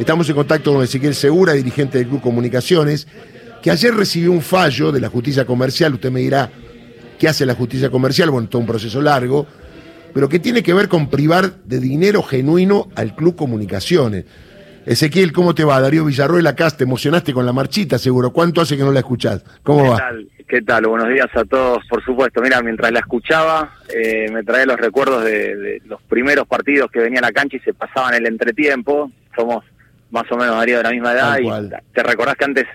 Estamos en contacto con Ezequiel Segura, dirigente del Club Comunicaciones, que ayer recibió un fallo de la justicia comercial. Usted me dirá, ¿qué hace la justicia comercial? Bueno, todo un proceso largo, pero que tiene que ver con privar de dinero genuino al Club Comunicaciones. Ezequiel, ¿cómo te va? Darío Villarroel acá, te emocionaste con la marchita, seguro. ¿Cuánto hace que no la escuchás? ¿Cómo ¿Qué va? Tal? ¿Qué tal? Buenos días a todos, por supuesto. Mira, mientras la escuchaba, eh, me trae los recuerdos de, de, los primeros partidos que venía a la cancha y se pasaban el entretiempo. Somos más o menos Darío de la misma edad Tal y cual. te recordás que antes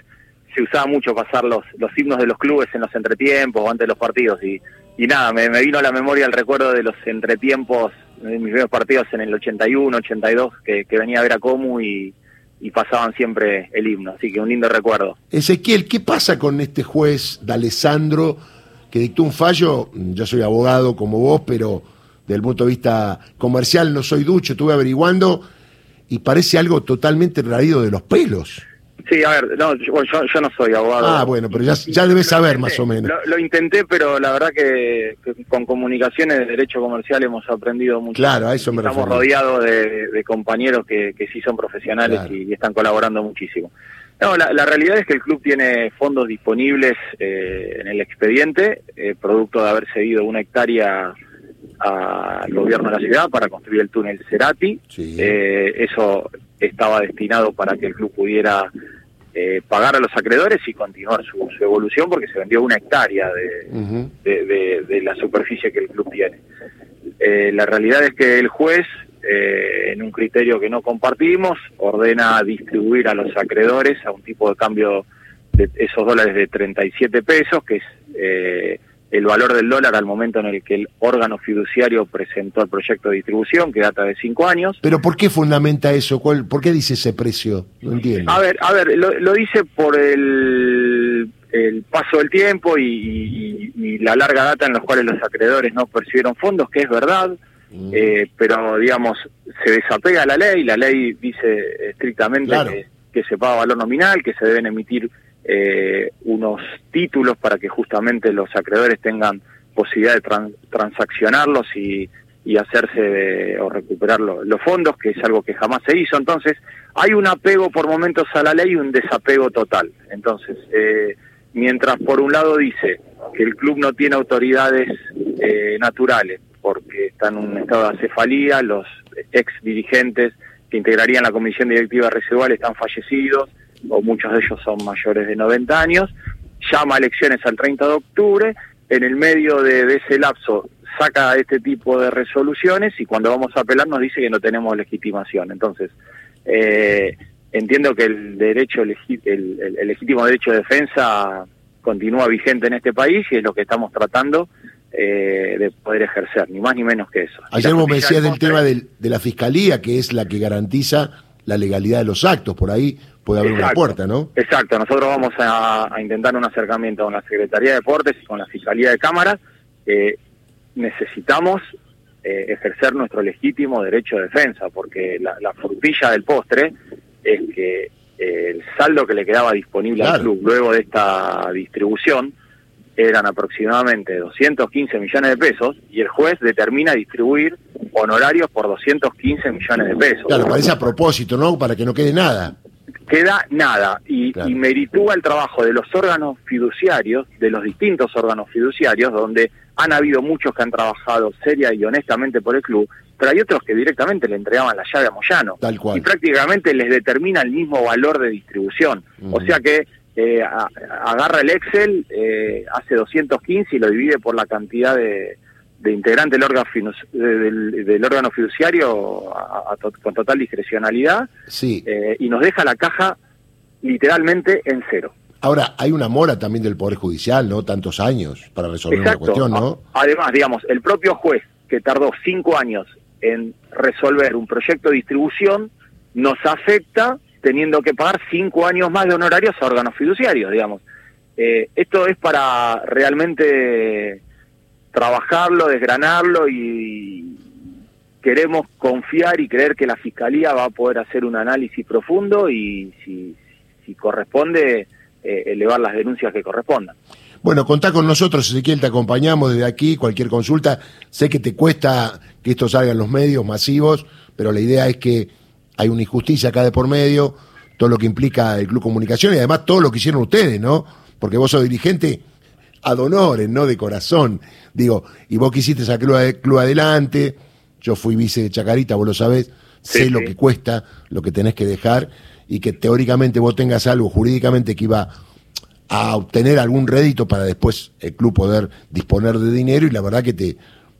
se usaba mucho pasar los, los himnos de los clubes en los entretiempos o antes de los partidos y, y nada, me, me vino a la memoria el recuerdo de los entretiempos de mis primeros partidos en el 81, 82, que, que venía a ver a Comu y, y pasaban siempre el himno, así que un lindo recuerdo. Ezequiel, ¿qué pasa con este juez D'Alessandro que dictó un fallo? Yo soy abogado como vos, pero desde el punto de vista comercial no soy ducho, estuve averiguando y parece algo totalmente raído de los pelos. Sí, a ver, no, yo, no soy abogado. Ah, bueno, pero ya, ya debes saber intenté, más o menos. Lo, lo intenté, pero la verdad que, que con comunicaciones de derecho comercial hemos aprendido mucho. Claro, a eso me Estamos refería. rodeados de, de compañeros que, que sí son profesionales Claro. y, y están colaborando muchísimo. No, la, la realidad es que el club tiene fondos disponibles eh, en el expediente, eh, producto de haber cedido una hectárea al gobierno de la ciudad para construir el túnel Cerati. Sí. Eh, eso estaba destinado para que el club pudiera eh, pagar a los acreedores y continuar su, su evolución porque se vendió una hectárea de, de, de- de la superficie que el club tiene. Eh, la realidad es que el juez, en un criterio que no compartimos, ordena distribuir a los acreedores a un tipo de cambio de esos dólares de 37 pesos, que es eh, el valor del dólar al momento en el que el órgano fiduciario presentó el proyecto de distribución, que data de cinco años. Pero ¿por qué fundamenta eso? ¿Cuál, ¿Por qué dice ese precio? No entiendo. A ver, a ver, lo, lo dice por el, el paso del tiempo y, y- y la larga data en los cuales los acreedores no percibieron fondos, que es verdad, Mm. eh, pero digamos, se desapega a la ley, la ley dice estrictamente Claro. que, que se paga valor nominal, que se deben emitir eh, unos títulos para que justamente los acreedores tengan posibilidad de tran- transaccionarlos y, y hacerse de- o recuperar lo- los fondos, que es algo que jamás se hizo. Entonces, hay un apego por momentos a la ley y un desapego total. Entonces, eh, mientras por un lado dice que el club no tiene autoridades eh, naturales porque está en un estado de acefalía, los ex dirigentes que integrarían la comisión directiva residual están fallecidos o muchos de ellos son mayores de 90 años, llama a elecciones al 30 de octubre, en el medio de, de ese lapso saca este tipo de resoluciones y cuando vamos a apelar nos dice que no tenemos legitimación. Entonces, eh, entiendo que el derecho el, el- el legítimo derecho de defensa continúa vigente en este país y es lo que estamos tratando eh, de poder ejercer, ni más ni menos que eso. Ayer vos me decías del tema del- de la fiscalía, que es la que garantiza la legalidad de los actos. Por ahí puede haber una Exacto. puerta, ¿no? Exacto, nosotros vamos a, a intentar un acercamiento con la Secretaría de Deportes y con la Fiscalía de Cámaras. Eh, necesitamos eh, ejercer nuestro legítimo derecho de defensa, porque la, la frutilla del postre es que eh, el saldo que le quedaba disponible Claro. al club luego de esta distribución eran aproximadamente 215 millones de pesos y el juez determina distribuir honorarios por 215 millones de pesos Claro, parece a propósito, ¿no? Para que no quede nada. Queda nada y, Claro. y meritúa el trabajo de los órganos fiduciarios, de los distintos órganos fiduciarios, donde han habido muchos que han trabajado seria y honestamente por el club, pero hay otros que directamente le entregaban la llave a Moyano Tal cual. y prácticamente les determina el mismo valor de distribución. O sea que eh, a- agarra el Excel, eh, hace 215 y lo divide por la cantidad de, de integrantes del órgano, finus- del, del órgano fiduciario a- a to- con total discrecionalidad Sí. eh, y nos deja la caja literalmente en cero. Ahora, hay una mora también del Poder Judicial, ¿no? Tantos años para resolver una cuestión, ¿no? Además, digamos, el propio juez que tardó cinco años en resolver un proyecto de distribución nos afecta teniendo que pagar cinco años más de honorarios a órganos fiduciarios, digamos. Eh, esto es para realmente trabajarlo, desgranarlo y queremos confiar y creer que la Fiscalía va a poder hacer un análisis profundo y si, corresponde eh, elevar las denuncias que correspondan. Bueno, contá con nosotros, Ezequiel, te acompañamos desde aquí, cualquier consulta. Sé que te cuesta que esto salga en los medios masivos, pero la idea es que hay una injusticia acá de por medio, todo lo que implica el Club Comunicación y además todo lo que hicieron ustedes, ¿no? Porque vos sos dirigente ad honores, no de corazón. Digo, y vos quisiste esa club, club adelante, yo fui vice de Chacarita, vos lo sabés, sé lo que cuesta, lo que tenés que dejar, y que teóricamente vos tengas algo jurídicamente que iba a obtener algún rédito para después el club poder disponer de dinero, y la verdad que te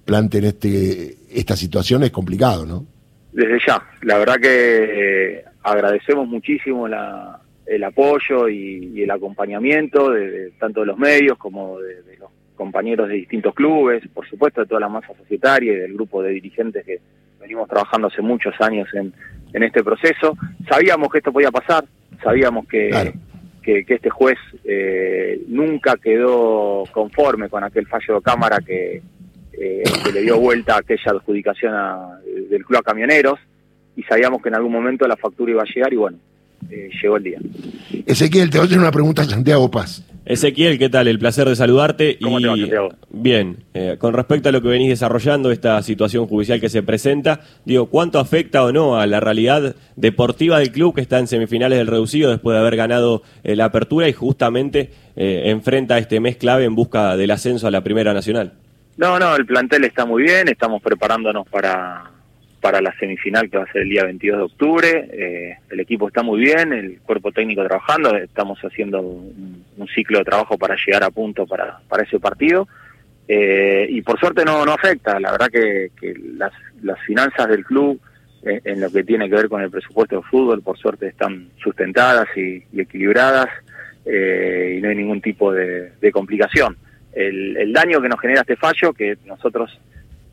planteen este, esta situación es complicado, ¿no? Desde ya, la verdad que eh, agradecemos muchísimo la, el apoyo y, el acompañamiento de, tanto de los medios como de, los compañeros de distintos clubes, por supuesto de toda la masa societaria y del grupo de dirigentes que venimos trabajando hace muchos años en, en este proceso. Sabíamos que esto podía pasar, sabíamos que, que, este juez eh, nunca quedó conforme con aquel fallo de cámara que, eh, que le dio vuelta a aquella adjudicación del club a camioneros y sabíamos que en algún momento la factura iba a llegar y bueno, eh, llegó el día. Ezequiel, te voy a hacer una pregunta a Santiago Paz. Ezequiel, ¿qué tal? El placer de saludarte. ¿Cómo te va, Santiago? Bien, eh, con respecto a lo que venís desarrollando, esta situación judicial que se presenta, digo, ¿cuánto afecta o no a la realidad deportiva del club que está en semifinales del reducido después de haber ganado eh, la apertura y justamente enfrenta este mes clave en busca del ascenso a la Primera Nacional? No, no, el plantel está muy bien, estamos preparándonos para, para la semifinal que va a ser el día 22 de octubre. Eh, el equipo está muy bien, el cuerpo técnico trabajando, estamos haciendo un, ciclo de trabajo para llegar a punto para, para ese partido. Eh, y por suerte no, no afecta, la verdad que, las, las finanzas del club eh, en lo que tiene que ver con el presupuesto de fútbol, por suerte están sustentadas y, equilibradas y no hay ningún tipo de, complicación. El daño que nos genera este fallo, que nosotros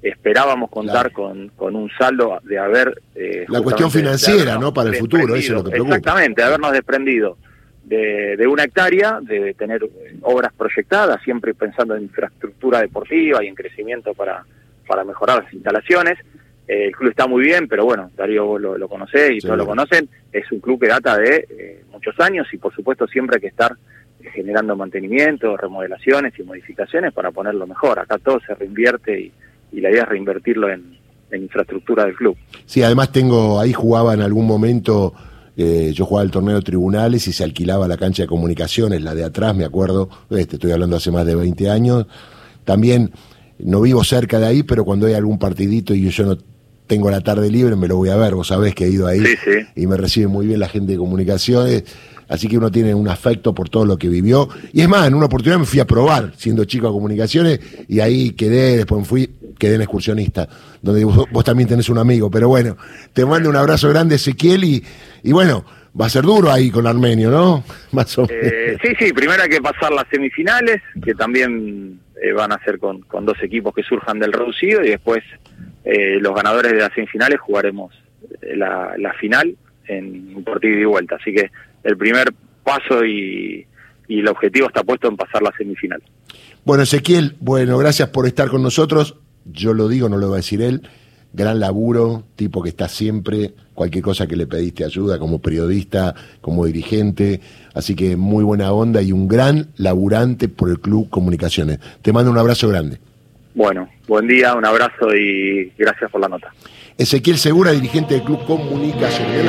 esperábamos contar con, con un saldo de haber... Eh, la cuestión financiera, ¿no? Para el futuro, eso es lo que preocupa. Exactamente, habernos desprendido de, de una hectárea, de tener eh, obras proyectadas, siempre pensando en infraestructura deportiva y en crecimiento para, para mejorar las instalaciones. Eh, el club está muy bien, pero bueno, Darío vos lo, lo conocés y todos lo conocen, es un club que data de muchos años y por supuesto siempre hay que estar generando mantenimiento, remodelaciones y modificaciones para ponerlo mejor. Acá todo se reinvierte y y la idea es reinvertirlo en, infraestructura del club. Sí, además tengo, ahí jugaba en algún momento, eh, yo jugaba el torneo de tribunales y se alquilaba la cancha de comunicaciones, la de atrás, me acuerdo, este, estoy hablando hace más de 20 años. También no vivo cerca de ahí, pero cuando hay algún partidito y yo no tengo la tarde libre, me lo voy a ver, vos sabés que he ido ahí y me recibe muy bien la gente de comunicaciones. Así que uno tiene un afecto por todo lo que vivió. Y es más, en una oportunidad me fui a probar, siendo chico a comunicaciones, y ahí quedé, después fui, quedé en excursionista, donde vos, también tenés un amigo. Pero bueno, te mando un abrazo grande, Ezequiel, y, y bueno, va a ser duro ahí con Armenio, ¿no? Más o eh, sí, sí, primero hay que pasar las semifinales, que también eh, van a ser con, con, dos equipos que surjan del reducido, y después eh, los ganadores de las semifinales jugaremos la, la final en un partido y vuelta. Así que el primer paso y, el objetivo está puesto en pasar la semifinal. Bueno, Ezequiel, bueno, gracias por estar con nosotros. Yo lo digo, no lo va a decir él. Gran laburo, tipo que está siempre, cualquier cosa que le pediste ayuda como periodista, como dirigente. Así que muy buena onda y un gran laburante por el Club Comunicaciones. Te mando un abrazo grande. Bueno, buen día, un abrazo y gracias por la nota. Ezequiel Segura, dirigente del Club Comunicaciones.